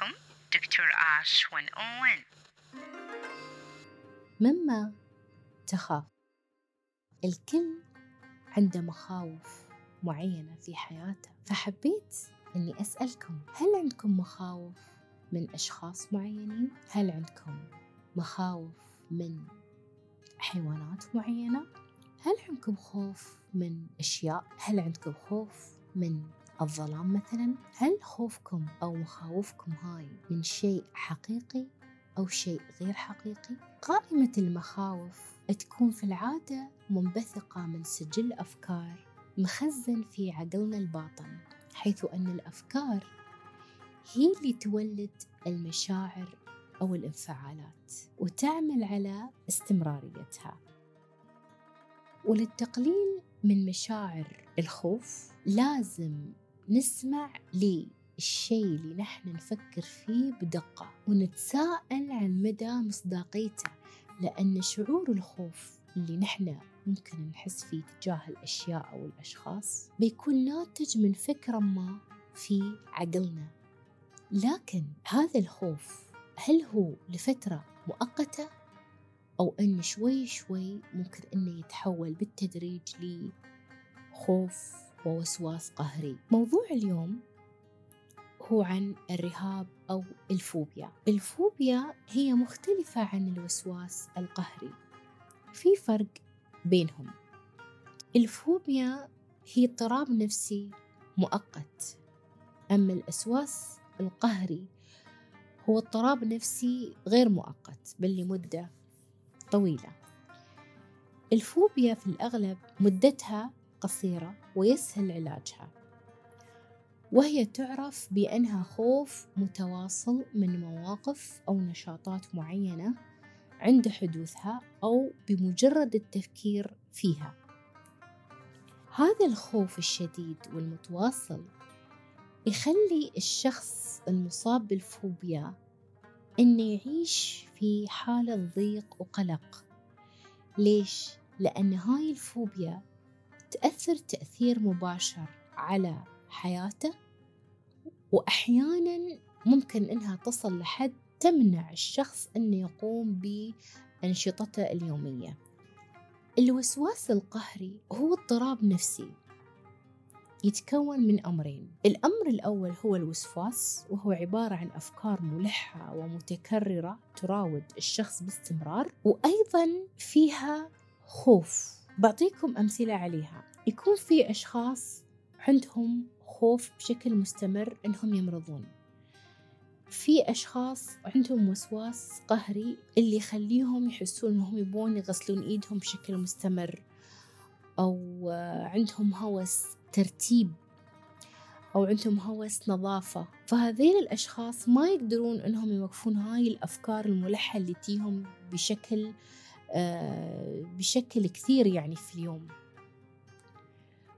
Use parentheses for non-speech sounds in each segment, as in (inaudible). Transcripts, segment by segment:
معاكم دكتور آش 101 مما تخاف الكل عنده مخاوف معينة في حياته فحبيت أني أسألكم هل عندكم مخاوف من أشخاص معينين؟ هل عندكم مخاوف من حيوانات معينة؟ هل عندكم خوف من أشياء؟ هل عندكم خوف من الظلام مثلا؟ هل خوفكم أو مخاوفكم هاي من شيء حقيقي أو شيء غير حقيقي؟ قائمة المخاوف تكون في العادة منبثقة من سجل أفكار مخزن في عقلنا الباطن حيث أن الأفكار هي اللي تولد المشاعر أو الانفعالات وتعمل على استمراريتها وللتقليل من مشاعر الخوف لازم نسمع للشيء اللي نحن نفكر فيه بدقة ونتساءل عن مدى مصداقيته لأن شعور الخوف اللي نحن ممكن نحس فيه تجاه الأشياء أو الأشخاص بيكون ناتج من فكرة ما في عقلنا. لكن هذا الخوف هل هو لفترة مؤقتة؟ أو أن شوي شوي ممكن أنه يتحول بالتدريج لخوف؟ ووسواس قهري. موضوع اليوم هو عن الرهاب أو الفوبيا. الفوبيا هي مختلفة عن الوسواس القهري. في فرق بينهم. الفوبيا هي اضطراب نفسي مؤقت. أما الأسواس القهري هو اضطراب نفسي غير مؤقت بل لمدة طويلة. الفوبيا في الأغلب مدتها قصيرة. ويسهل علاجها. وهي تعرف بأنها خوف متواصل من مواقف أو نشاطات معينة عند حدوثها أو بمجرد التفكير فيها. هذا الخوف الشديد والمتواصل يخلي الشخص المصاب بالفوبيا إنه يعيش في حالة ضيق وقلق. ليش؟ لأن هاي الفوبيا تأثر تأثير مباشر على حياته وأحيانا ممكن إنها تصل لحد تمنع الشخص أنه يقوم بأنشطته اليومية. الوسواس القهري هو اضطراب نفسي يتكون من أمرين. الأمر الأول هو الوسواس وهو عبارة عن أفكار ملحة ومتكررة تراود الشخص باستمرار وأيضا فيها خوف. بعطيكم أمثلة عليها. يكون في أشخاص عندهم خوف بشكل مستمر إنهم يمرضون. في أشخاص عندهم وسواس قهري اللي يخليهم يحسون إنهم يبون يغسلون إيدهم بشكل مستمر أو عندهم هوس ترتيب أو عندهم هوس نظافة. فهذيل الأشخاص ما يقدرون أنهم يوقفون هاي الأفكار الملحة اللي تيهم بشكل بشكل كثير يعني في اليوم.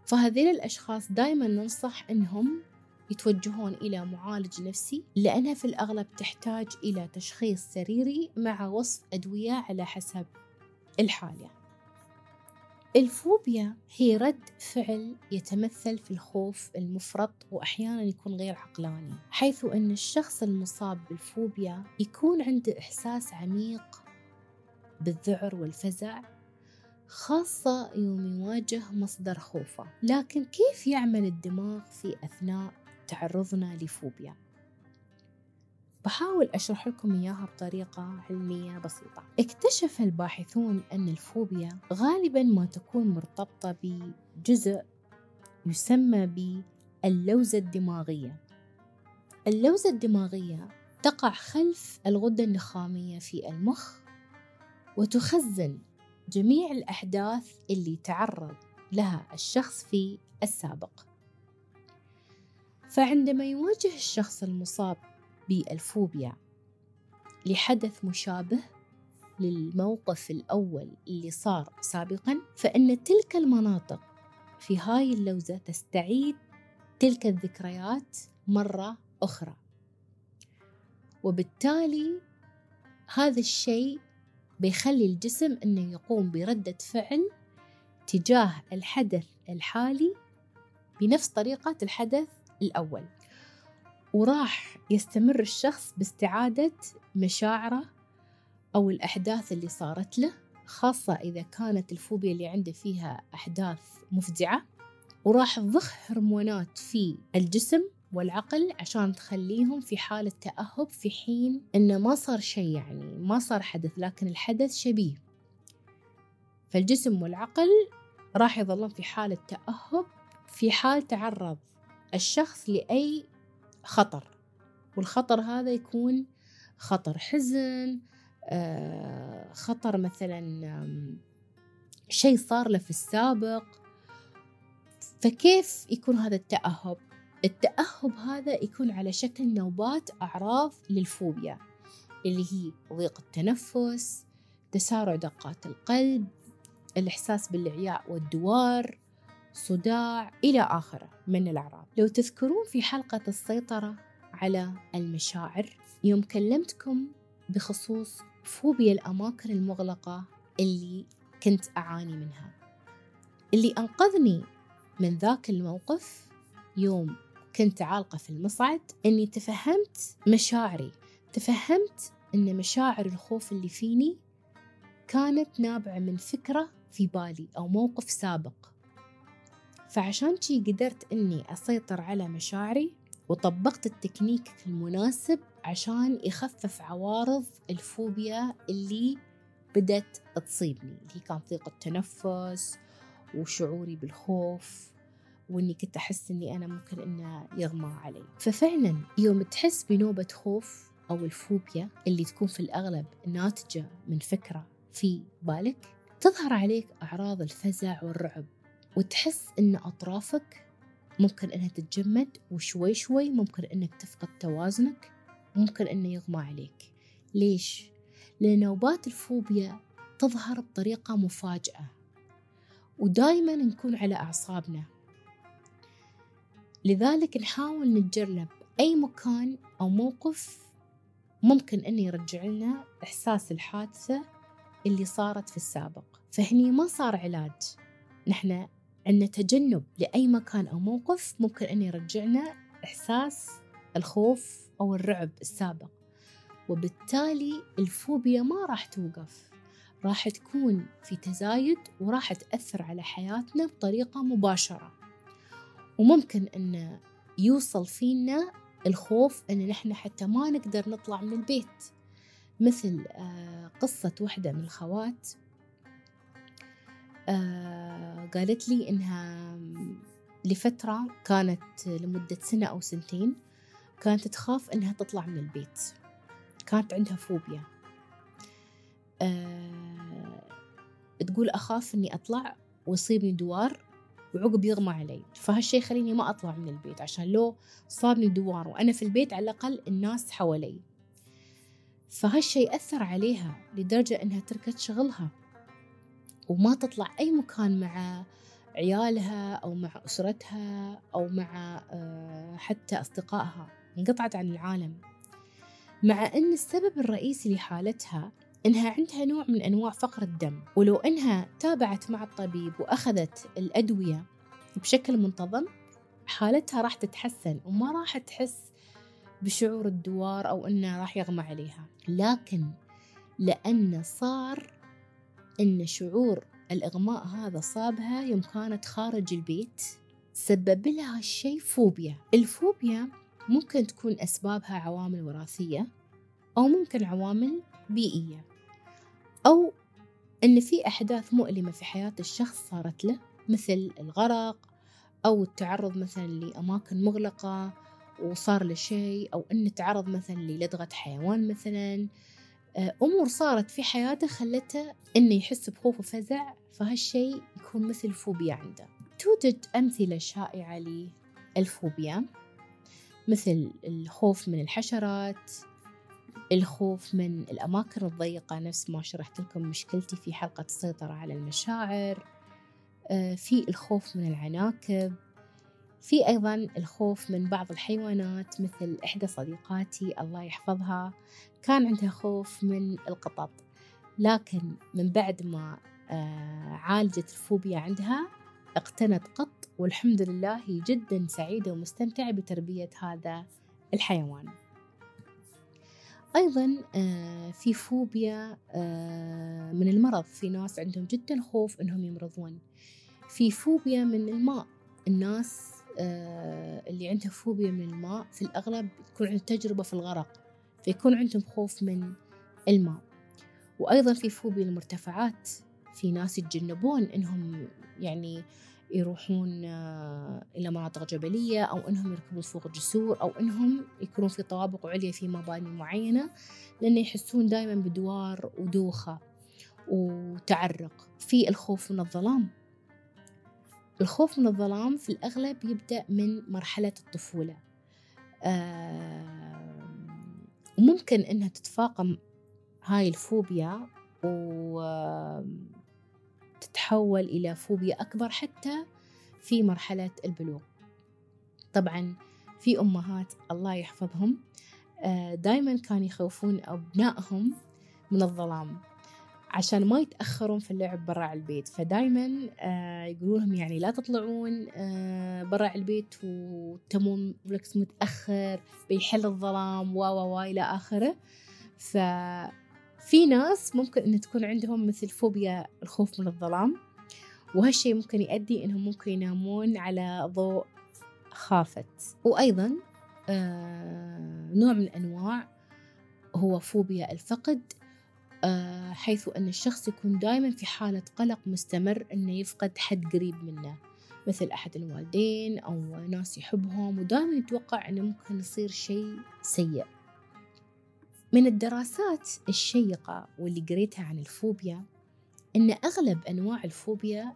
فهذيل الأشخاص دائما ننصح أنهم يتوجهون إلى معالج نفسي لأنها في الأغلب تحتاج إلى تشخيص سريري مع وصف أدوية على حسب الحالة. الفوبيا هي رد فعل يتمثل في الخوف المفرط وأحيانا يكون غير عقلاني حيث أن الشخص المصاب بالفوبيا يكون عنده إحساس عميق بالذعر والفزع خاصة يوم يواجه مصدر خوفه. لكن كيف يعمل الدماغ في أثناء تعرضنا لفوبيا؟ بحاول أشرح لكم إياها بطريقة علمية بسيطة. اكتشف الباحثون أن الفوبيا غالبا ما تكون مرتبطة بجزء يسمى باللوزة الدماغية. اللوزة الدماغية تقع خلف الغدة النخامية في المخ وتخزن جميع الأحداث اللي تعرض لها الشخص في السابق. فعندما يواجه الشخص المصاب بالفوبيا لحدث مشابه للموقف الأول اللي صار سابقا فإن تلك المناطق في هاي اللوزة تستعيد تلك الذكريات مرة أخرى. وبالتالي هذا الشيء بيخلي الجسم أنه يقوم بردة فعل تجاه الحدث الحالي بنفس طريقة الحدث الأول. وراح يستمر الشخص باستعادة مشاعره أو الأحداث اللي صارت له خاصة إذا كانت الفوبيا اللي عنده فيها أحداث مفزعة. وراح تضخ هرمونات في الجسم والعقل عشان تخليهم في حالة تأهب في حين إنه ما صار شيء يعني ما صار حدث لكن الحدث شبيه. فالجسم والعقل راح يظلون في حالة تأهب في حال تعرض الشخص لأي خطر. والخطر هذا يكون خطر حزن آه، خطر مثلا شيء صار له في السابق. فكيف يكون هذا التأهب؟ التأهب هذا يكون على شكل نوبات أعراض للفوبيا اللي هي ضيق التنفس تسارع دقات القلب الإحساس بالإعياء والدوار صداع إلى آخره من الأعراض. لو تذكرون في حلقة السيطرة على المشاعر يوم كلمتكم بخصوص فوبيا الأماكن المغلقة اللي كنت أعاني منها. اللي أنقذني من ذاك الموقف يوم كنت عالقة في المصعد أني تفهمت مشاعري تفهمت أن مشاعر الخوف اللي فيني كانت نابعة من فكرة في بالي أو موقف سابق. فعشان شي قدرت أني أسيطر على مشاعري وطبقت التكنيك المناسب عشان يخفف عوارض الفوبيا اللي بدت تصيبني اللي كان ضيق التنفس وشعوري بالخوف وإني كنت أحس إني أنا ممكن إنه يغمى علي. ففعلا يوم تحس بنوبة خوف أو الفوبيا اللي تكون في الأغلب ناتجة من فكرة في بالك تظهر عليك أعراض الفزع والرعب وتحس إن أطرافك ممكن إنها تتجمد وشوي شوي ممكن إنك تفقد توازنك ممكن إنه يغمى عليك. ليش؟ لأن نوبات الفوبيا تظهر بطريقة مفاجئة ودايما نكون على أعصابنا. لذلك نحاول نتجنب أي مكان أو موقف ممكن أن يرجع لنا إحساس الحادثة اللي صارت في السابق. فهني ما صار علاج. نحن عندنا تجنب لأي مكان أو موقف ممكن أن يرجعنا إحساس الخوف أو الرعب السابق. وبالتالي الفوبيا ما راح توقف. راح تكون في تزايد وراح تأثر على حياتنا بطريقة مباشرة. وممكن أن يوصل فينا الخوف أن نحن حتى ما نقدر نطلع من البيت. مثل آه، قصة واحدة من الخوات. آه، قالت لي إنها لفترة كانت لمدة سنة أو سنتين كانت تخاف إنها تطلع من البيت. كانت عندها فوبيا. أه تقول أخاف إني أطلع ويصيبني دوار وعقب يغمى علي. فهالشي يخليني ما أطلع من البيت عشان لو صارني دوار وأنا في البيت على الأقل الناس حوالي. فهالشي أثر عليها لدرجة إنها تركت شغلها. وما تطلع أي مكان مع عيالها أو مع أسرتها أو مع آه، حتى أصدقائها انقطعت عن العالم. مع أن السبب الرئيسي لحالتها إنها عندها نوع من أنواع فقر الدم ولو إنها تابعت مع الطبيب وأخذت الأدوية بشكل منتظم حالتها راح تتحسن وما راح تحس بشعور الدوار أو إنه راح يغمى عليها. لكن لأن صار إن شعور الإغماء هذا صابها يوم كانت خارج البيت سبب لها الشيء فوبيا. الفوبيا ممكن تكون أسبابها عوامل وراثية أو ممكن عوامل بيئية. أو أن في أحداث مؤلمة في حياة الشخص صارت له مثل الغرق أو التعرض مثلا لأماكن مغلقة وصار له شيء أو أنه تعرض مثلا للدغة حيوان مثلا. آه، أمور صارت في حياته خلته أنه يحس بخوف وفزع فهالشيء يكون مثل فوبيا عنده. توجد أمثلة شائعة للفوبيا مثل الخوف من الحشرات الخوف من الأماكن الضيقة. نفس ما شرحت لكم مشكلتي في حلقة السيطرة على المشاعر. آه، في الخوف من العناكب. في أيضا الخوف من بعض الحيوانات مثل إحدى صديقاتي الله يحفظها. كان عندها خوف من القطط. لكن من بعد ما آه، عالجت الفوبيا عندها اقتنت قط والحمد لله هي جدا سعيدة ومستمتعة بتربية هذا الحيوان. أيضا آه، في فوبيا آه، من المرض. في ناس عندهم جدا خوف إنهم يمرضون. في فوبيا من الماء. الناس آه، اللي عندها فوبيا من الماء في الأغلب تكون عندهم تجربة في الغرق فيكون عندهم خوف من الماء. وأيضا في فوبيا المرتفعات في ناس يتجنبون إنهم يعني يروحون آه، إلى مناطق جبلية أو إنهم يركبون فوق جسور أو إنهم يكونون في طوابق عليا في مباني معينة لأن يحسون دائما بدوار ودوخة وتعرق. في الخوف من الظلام. الخوف من الظلام في الأغلب يبدأ من مرحلة الطفولة. وممكن إنها تتفاقم هاي الفوبيا وتتحول إلى فوبيا أكبر حتى في مرحلة البلوغ. طبعا في أمهات الله يحفظهم دايما كانوا يخوفون أبنائهم من الظلام عشان ما يتأخرون في اللعب برا البيت. فدايما آه يقولون لهم يعني لا تطلعون آه برا البيت وتمون بلكس متأخر بيحل الظلام و و إلى آخره. ففي ناس ممكن أن تكون عندهم مثل فوبيا الخوف من الظلام وهالشي ممكن يؤدي أنهم ممكن ينامون على ضوء خافت. وأيضا آه نوع من الأنواع هو فوبيا الفقد آه، حيث أن الشخص يكون دائما في حالة قلق مستمر أنه يفقد حد قريب منه. مثل أحد الوالدين أو ناس يحبهم ودائما يتوقع أنه ممكن يصير شيء سيء. من الدراسات الشيقة واللي قريتها عن الفوبيا أن أغلب أنواع الفوبيا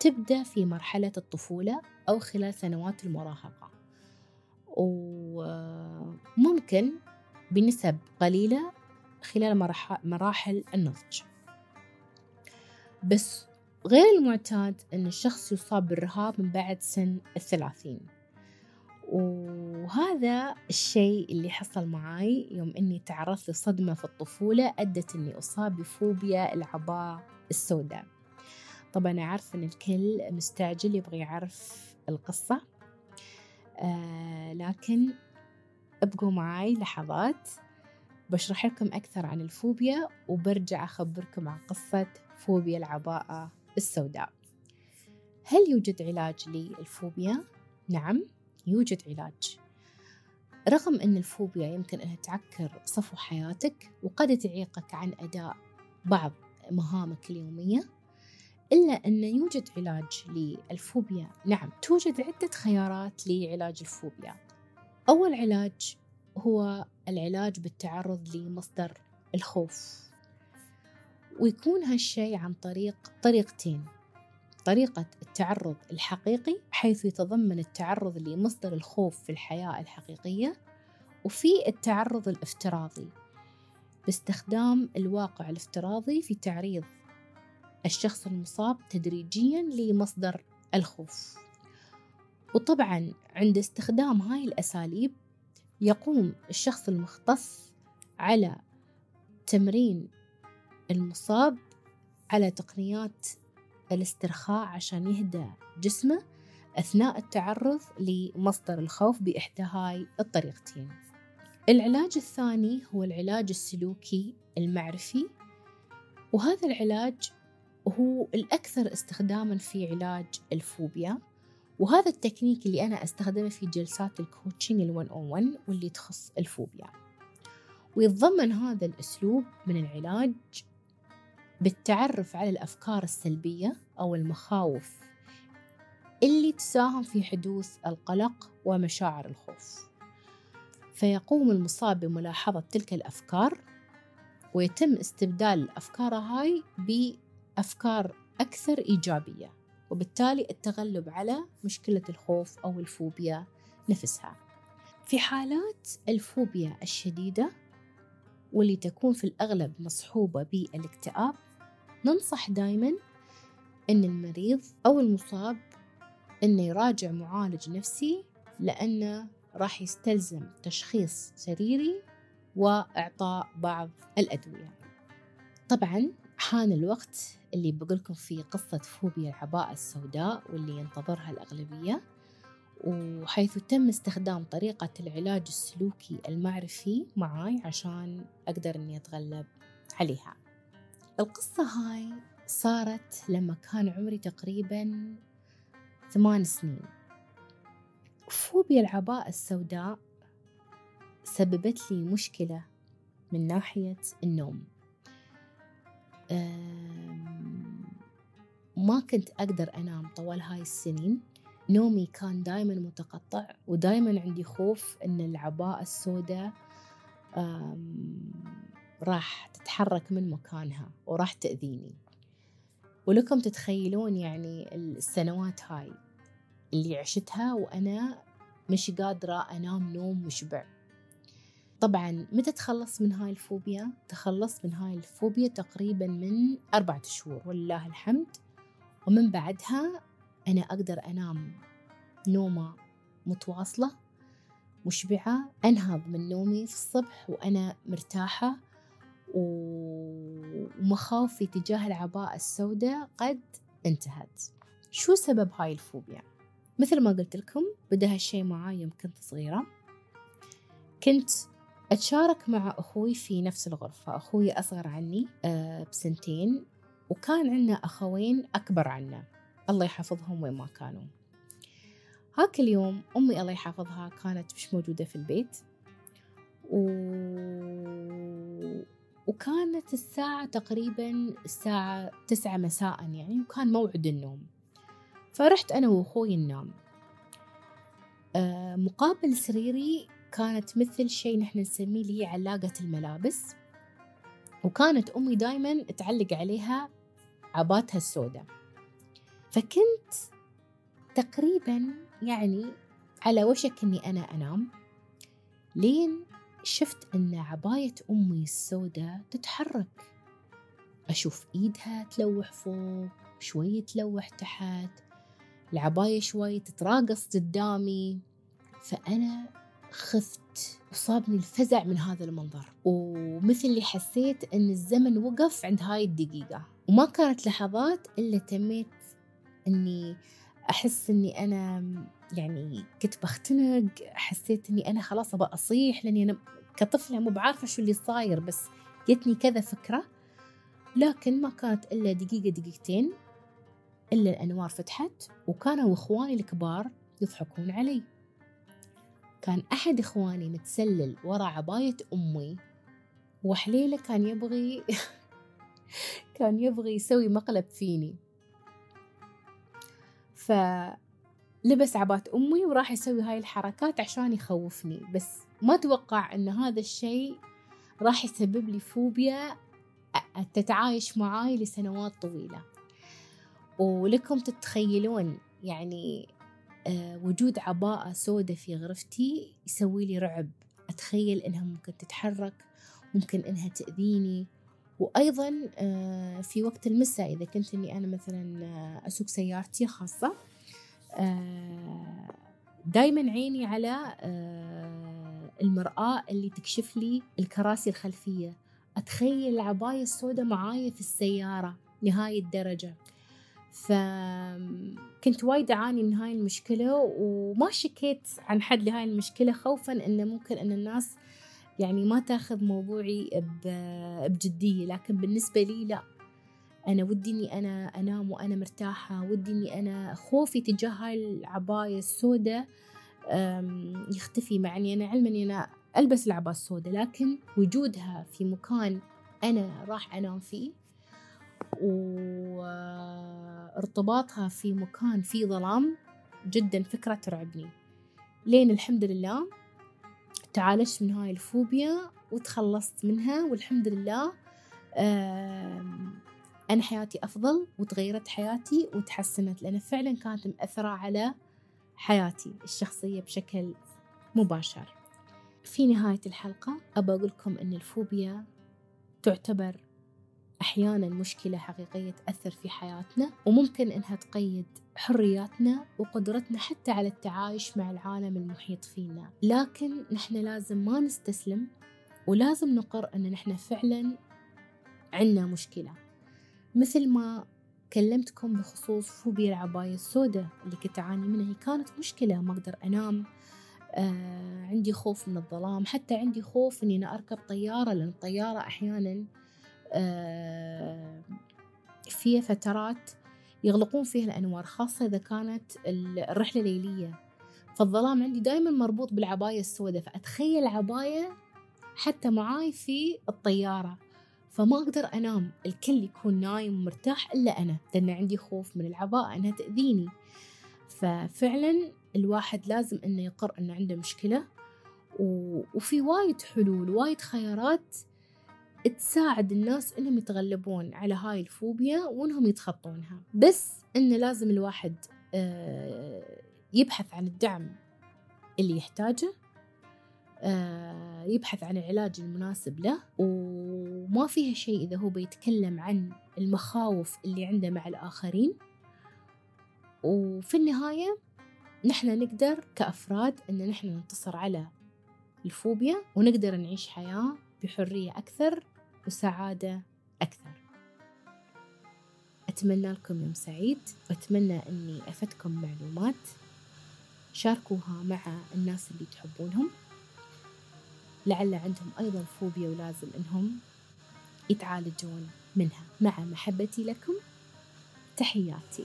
تبدأ في مرحلة الطفولة أو خلال سنوات المراهقة. وممكن بنسب قليلة خلال مراحل النضج. بس غير المعتاد أن الشخص يصاب بالرهاب من بعد سن الثلاثين. وهذا الشيء اللي حصل معاي يوم أني تعرضت لصدمة في الطفولة أدت أني أصاب بفوبيا العباء السوداء. طبعا أعرف أن الكل مستعجل يبغى يعرف القصة آه لكن ابقوا معاي لحظات بشرح لكم أكثر عن الفوبيا وبرجع أخبركم عن قصة فوبيا العباءة السوداء. هل يوجد علاج للفوبيا؟ نعم يوجد علاج. رغم أن الفوبيا يمكن أنها تعكر صفو حياتك وقد تعيقك عن أداء بعض مهامك اليومية إلا أن يوجد علاج للفوبيا. نعم توجد عدة خيارات لعلاج الفوبيا. أول علاج هو العلاج بالتعرض لمصدر الخوف ويكون هالشيء عن طريق طريقتين. طريقة التعرض الحقيقي حيث يتضمن التعرض لمصدر الخوف في الحياة الحقيقية وفي التعرض الافتراضي. باستخدام الواقع الافتراضي في تعريض الشخص المصاب تدريجيا لمصدر الخوف. وطبعا عند استخدام هاي الأساليب يقوم الشخص المختص على تمرين المصاب على تقنيات الاسترخاء عشان يهدى جسمه أثناء التعرض لمصدر الخوف بإحدى هاي الطريقتين. العلاج الثاني هو العلاج السلوكي المعرفي وهذا العلاج هو الأكثر استخداما في علاج الفوبيا وهذا التكنيك اللي أنا أستخدمه في جلسات ال coaching ال1 on 1 واللي تخص الفوبيا. ويتضمن هذا الأسلوب من العلاج بالتعرف على الأفكار السلبية أو المخاوف اللي تساهم في حدوث القلق ومشاعر الخوف. فيقوم المصاب بملاحظة تلك الأفكار ويتم استبدال الأفكار هاي بأفكار أكثر إيجابية وبالتالي التغلب على مشكلة الخوف أو الفوبيا نفسها. في حالات الفوبيا الشديدة واللي تكون في الأغلب مصحوبة بالاكتئاب ننصح دايما أن المريض أو المصاب أنه يراجع معالج نفسي لأنه راح يستلزم تشخيص سريري وإعطاء بعض الأدوية. طبعا حان الوقت اللي بقولكم فيه قصة فوبيا العباءة السوداء واللي ينتظرها الأغلبية وحيث تم استخدام طريقة العلاج السلوكي المعرفي معاي عشان أقدر أني أتغلب عليها. القصة هاي صارت لما كان عمري تقريبا ثمان سنين. فوبيا العباءة السوداء سببت لي مشكلة من ناحية النوم. ما كنت أقدر أنام طوال هاي السنين. نومي كان دايما متقطع ودايما عندي خوف أن العباءة السوداء راح تتحرك من مكانها وراح تأذيني. ولكم تتخيلون يعني السنوات هاي اللي عشتها وأنا مش قادرة أنام نوم مشبع. طبعا متى تخلص من هاي الفوبيا؟ تخلص من هاي الفوبيا تقريبا من أربعة شهور ولله الحمد. ومن بعدها أنا أقدر أنام نومة متواصلة مشبعة أنهض من نومي في الصبح وأنا مرتاحة. ومخاوفي تجاه العباءة السوداء قد انتهت. شو سبب هاي الفوبيا؟ مثل ما قلت لكم بدأ هالشي معاي يوم كنت صغيرة. كنت أتشارك مع أخوي في نفس الغرفة. أخوي أصغر عني آه، بسنتين وكان عندنا أخوين أكبر عنا. الله يحفظهم وين ما كانوا. هاك اليوم أمي الله يحفظها كانت مش موجودة في البيت. و... وكانت الساعة تقريبا الساعة تسعة مساء يعني وكان موعد النوم. فرحت أنا وأخوي ننام آه مقابل سريري كانت مثل شيء نحن نسميه اللي هي علاقة الملابس. وكانت أمي دايما تعلق عليها عباتها السوداء. فكنت تقريبا يعني على وشك إني أنا أنام لين شفت أن عباية أمي السوداء تتحرك. أشوف إيدها تلوح فوق شوي تلوح تحت. العباية شوي تتراقص قدامي. فأنا خفت وصابني الفزع من هذا المنظر. ومثل اللي حسيت أن الزمن وقف عند هاي الدقيقة. وما كانت لحظات إلا تميت أني أحس أني أنا يعني كنت بختنق حسيت أني أنا خلاص أبغى أصيح لأني أنا كطفلة مو بعارفة شو اللي صاير بس جتني كذا فكرة. لكن ما كانت إلا دقيقة دقيقتين إلا الأنوار فتحت وكانوا إخواني الكبار يضحكون علي. كان أحد إخواني متسلل ورا عباية أمي وحليلة كان يبغي (laughs) كان يبغي يسوي مقلب فيني. فلبس عبات أمي وراح يسوي هاي الحركات عشان يخوفني. بس ما توقع أن هذا الشيء راح يسبب لي فوبيا تتعايش معاي لسنوات طويلة. ولكم تتخيلون يعني وجود عباءة سودة في غرفتي يسوي لي رعب. أتخيل إنها ممكن تتحرك ممكن إنها تأذيني. وأيضا في وقت المساء إذا كنت إني أنا مثلا أسوق سيارتي خاصة دايما عيني على المرآة اللي تكشف لي الكراسي الخلفية. أتخيل العباية السوداء معايا في السيارة لهاي الدرجة. فكنت وايد أعاني من هاي المشكلة وما شكيت عن حد لهاي المشكلة خوفا أنه ممكن أن الناس يعني ما تاخذ موضوعي بجدية. لكن بالنسبة لي لا. أنا ودي إني أنا أنام وأنا مرتاحة ودي إني أنا خوفي تجاه هاي العباية السوداء يختفي مع إني أنا علما إني أنا ألبس العباية السوداء لكن وجودها في مكان أنا راح أنام فيه وارتباطها في مكان فيه ظلام جدا فكرة ترعبني. لين الحمد لله تعالجت من هاي الفوبيا وتخلصت منها والحمد لله أنا حياتي أفضل وتغيرت حياتي وتحسنت لأن فعلا كانت مأثرة على حياتي الشخصية بشكل مباشر. في نهاية الحلقة أبى أقول لكم أن الفوبيا تعتبر أحيانا مشكلة حقيقية تأثر في حياتنا وممكن إنها تقيد حرياتنا وقدرتنا حتى على التعايش مع العالم المحيط فينا. لكن نحن لازم ما نستسلم ولازم نقر أن نحن فعلا عنا مشكلة. مثل ما كلمتكم بخصوص فوبيا العباية السوداء اللي كنت أعاني منها هي كانت مشكلة ما أقدر أنام آه عندي خوف من الظلام حتى عندي خوف إني أنا أركب طيارة لأن الطيارة أحيانا آه فيها فترات يغلقون فيها الأنوار خاصة إذا كانت الرحلة ليلية. فالظلام عندي دايما مربوط بالعباية السوداء فأتخيل عباية حتى معاي في الطيارة. فما أقدر أنام الكل يكون نايم ومرتاح إلا أنا لأن عندي خوف من العباءة أنها تأذيني. ففعلا الواحد لازم أنه يقر أنه عنده مشكلة وفي وايد حلول وايد خيارات تساعد الناس إنهم يتغلبون على هاي الفوبيا وإنهم يتخطونها. بس إنه لازم الواحد آه، يبحث عن الدعم اللي يحتاجه آه، يبحث عن العلاج المناسب له وما فيها شيء إذا هو بيتكلم عن المخاوف اللي عنده مع الآخرين. وفي النهاية نحن نقدر كأفراد أن نحن ننتصر على الفوبيا ونقدر نعيش حياة بحرية أكثر وسعادة أكثر. أتمنى لكم يوم سعيد وأتمنى أني أفدكم معلومات. شاركوها مع الناس اللي تحبونهم. لعل عندهم أيضا فوبيا ولازم أنهم يتعالجون منها. مع محبتي لكم تحياتي.